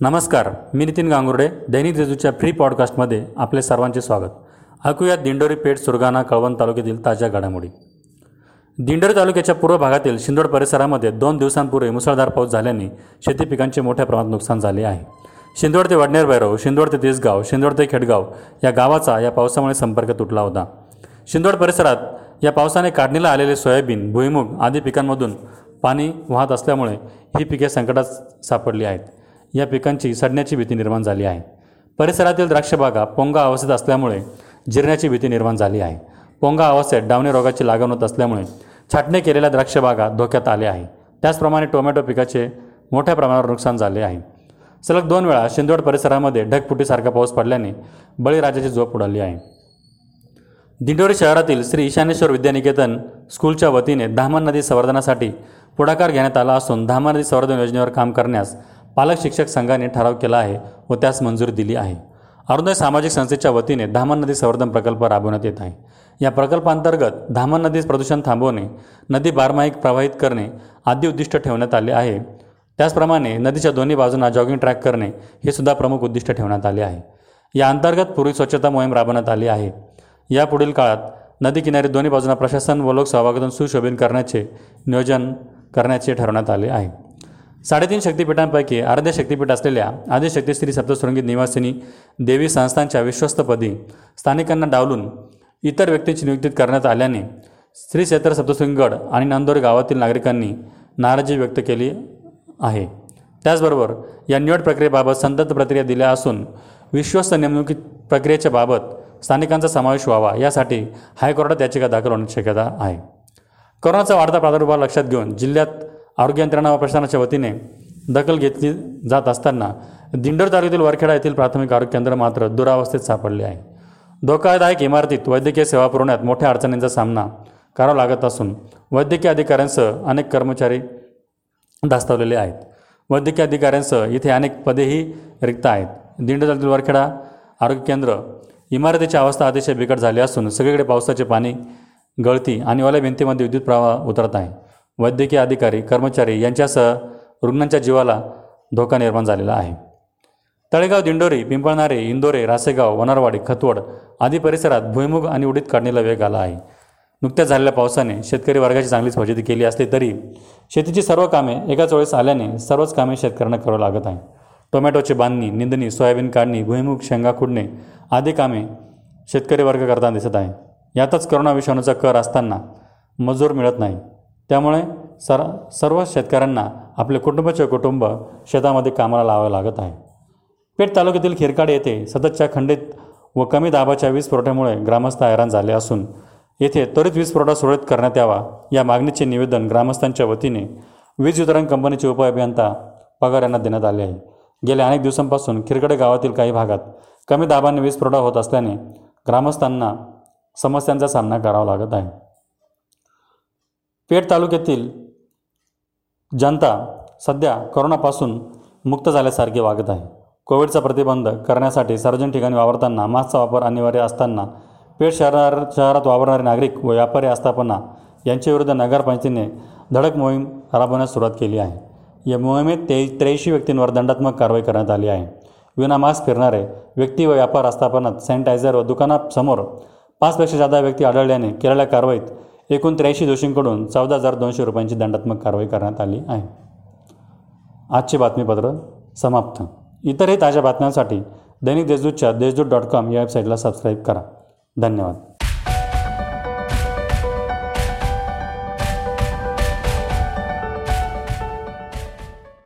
नमस्कार मी नितीन गांगुर्डे दैनिक जेजूच्या फ्री पॉडकास्टमध्ये आपले सर्वांचे स्वागत. ऐकूयात दिंडोरी पेठ सुरगाणा कळवण तालुक्यातील ताज्या घडामोडी. दिंडोरी तालुक्याच्या पूर्व भागातील शिंदोड परिसरामध्ये दोन दिवसांपूर्वी मुसळधार पाऊस झाल्याने शेती पिकांचे मोठ्या प्रमाणात नुकसान झाले आहे. शिंदोड ते वडनेर भैरव शिंदोड ते तिसगाव शिंदोड ते खेडगाव या गावाचा या पावसामुळे संपर्क तुटला होता. शिंदोड परिसरात या पावसाने काढणीला आलेले सोयाबीन भुईमुग आदी पिकांमधून पाणी वाहत असल्यामुळे ही पिके संकटात सापडली आहेत. या पिकांची सडण्याची भीती निर्माण झाली आहे. परिसरातील द्राक्षबागा पोंगा अवस्थेत असल्यामुळे जिरण्याची भीती निर्माण झाली आहे. पोंगा अवस्थेत डावणे रोगाची लागण होत असल्यामुळे छाटणी केलेल्या द्राक्षबागा धोक्यात आल्या आहे त्याचप्रमाणे टोमॅटो पिकाचे मोठ्या प्रमाणावर नुकसान झाले आहे. सलग दोन वेळा शिंदोड परिसरामध्ये ढगफुटीसारखा पाऊस पडल्याने बळीराजाची झोप उडाली आहे. दिंडोरी शहरातील श्री ईशानेश्वर विद्यानिकेतन स्कूलच्या वतीने धामण नदी संवर्धनासाठी पुढाकार घेण्यात आला असून धामण नदी संवर्धन योजनेवर काम करण्यास पालक शिक्षक संघाने ठराव केला आहे व त्यास मंजुरी दिली आहे. अरुणोदय सामाजिक संस्थेच्या वतीने धामण नदी संवर्धन प्रकल्प राबवण्यात येत आहे. या प्रकल्पांतर्गत धामण नदी प्रदूषण थांबवणे नदी बारमाही प्रवाहित करणे आदी उद्दिष्ट ठेवण्यात आले आहे. त्याचप्रमाणे नदीच्या दोन्ही बाजूंना जॉगिंग ट्रॅक करणे हे सुद्धा प्रमुख उद्दिष्ट ठेवण्यात आले आहे. या अंतर्गत पूर्वी स्वच्छता मोहीम राबवण्यात आली आहे. यापुढील काळात नदी किनारी दोन्ही बाजूंना प्रशासन व लोकसहभागातून सुशोभीन करण्याचे नियोजन करण्याचे ठरवण्यात आले आहे. साडेतीन शक्तिपीठांपैकी अर्ध्या शक्तिपीठ असलेल्या आदिशक्ती श्री सप्तशृंगी निवासिनी देवी संस्थांच्या विश्वस्तपदी स्थानिकांना डावलून इतर व्यक्तींची नियुक्ती करण्यात आल्याने श्री क्षेत्र सप्तशृंगगड आणि नांदोर गावातील नागरिकांनी नाराजी व्यक्त केली आहे. त्याचबरोबर या निवड प्रक्रियेबाबत संतत प्रक्रिया दिल्या असून विश्वस्त नेमणुकी प्रक्रियेच्या बाबत स्थानिकांचा समावेश व्हावा यासाठी हायकोर्टात याचिका दाखल होण्याची शक्यता आहे. कोरोनाचा वाढता प्रादुर्भाव लक्षात घेऊन जिल्ह्यात आरोग्य यंत्रणा प्रशासनाच्या वतीने दखल घेतली जात असताना दिंडोर तालुक्यातील वरखेडा येथील प्राथमिक आरोग्य केंद्र मात्र दुरावस्थेत सापडले आहे. धोकादायक इमारतीत वैद्यकीय सेवा पुरवण्यात मोठ्या अडचणींचा सामना करावा लागत असून वैद्यकीय अधिकाऱ्यांसह अनेक कर्मचारी धास्तावलेले आहेत. वैद्यकीय अधिकाऱ्यांसह इथे अनेक पदेही रिक्त आहेत. दिंड तालुक्यातील वरखेडा आरोग्य केंद्र इमारतीची अवस्था अतिशय बिकट झाली असून सगळीकडे पावसाचे पाणी गळती आणि ओल्या भिंतीमध्ये विद्युत प्रवाह उतरत आहे. वैद्यकीय अधिकारी कर्मचारी यांच्यासह रुग्णांच्या जीवाला धोका निर्माण झालेला आहे. तळेगाव दिंडोरी पिंपळणारे इंदोरे रासेगाव वनारवाडी खतवड आदी परिसरात भुईमुग आणि उडीद काढणीला वेग आला आहे. नुकत्याच झालेल्या पावसाने शेतकरी वर्गाची चांगलीच फजिती केली असली तरी शेतीची सर्व कामे एकाच वेळेस आल्याने सर्वच कामे शेतकऱ्यांना करावं लागत आहे. टोमॅटोची बांधणी निंदणी सोयाबीन काढणी भुईमुग शेंगा खुडणे आदी कामे शेतकरी वर्ग करताना दिसत आहे. यातच करोना विषाणूचा कर असताना मजूर मिळत नाही. त्यामुळे सर सर्व शेतकऱ्यांना आपले कुटुंबाचे कुटुंब शेतामध्ये कामाला लावावे लागत आहे. पेठ तालुक्यातील खिरकाड येथे सततच्या खंडित व कमी दाबाच्या वीज पुरवठ्यामुळे ग्रामस्थ हैराण झाले असून येथे त्वरित वीज पुरवठा सुरळीत करण्यात यावा या मागणीचे निवेदन ग्रामस्थांच्या वतीने वीज वितरण कंपनीचे उपअभियंता पगार यांना देण्यात आले आहे. गेल्या अनेक दिवसांपासून खिरकडे गावातील काही भागात कमी दाबाने वीज पुरवठा होत असल्याने ग्रामस्थांना समस्यांचा सामना करावा लागत आहे. पेठ तालुक्यातील जनता सध्या करोनापासून मुक्त झाल्यासारखे वागत आहे. कोविडचा प्रतिबंध करण्यासाठी सार्वजनिक ठिकाणी वावरताना मास्कचा वापर अनिवार्य असताना पेठ शहरा शहरात वावरणारे नागरिक व व्यापारी आस्थापना यांच्याविरुद्ध नगरपंचायतीने धडक मोहीम राबवण्यास सुरुवात केली आहे. या मोहिमेत ते त्र्याऐंशी व्यक्तींवर दंडात्मक कारवाई करण्यात आली आहे. विना मास्क फिरणारे व्यक्ती व व्यापार आस्थापनात सॅनिटायझर व दुकानासमोर पाचपेक्षा जादा व्यक्ती आढळल्याने केलेल्या कारवाईत एकूण त्र्याऐंशी दोषींकडून चौदा हजार दोनशे रुपयांची दंडात्मक कारवाई करण्यात आली आहे. आजचे बातमीपत्र समाप्त. इतरही ताज्या बातम्यांसाठी दैनिक देशदूतच्या देशदूत डॉट कॉम या वेबसाईटला सबस्क्राईब करा. धन्यवाद.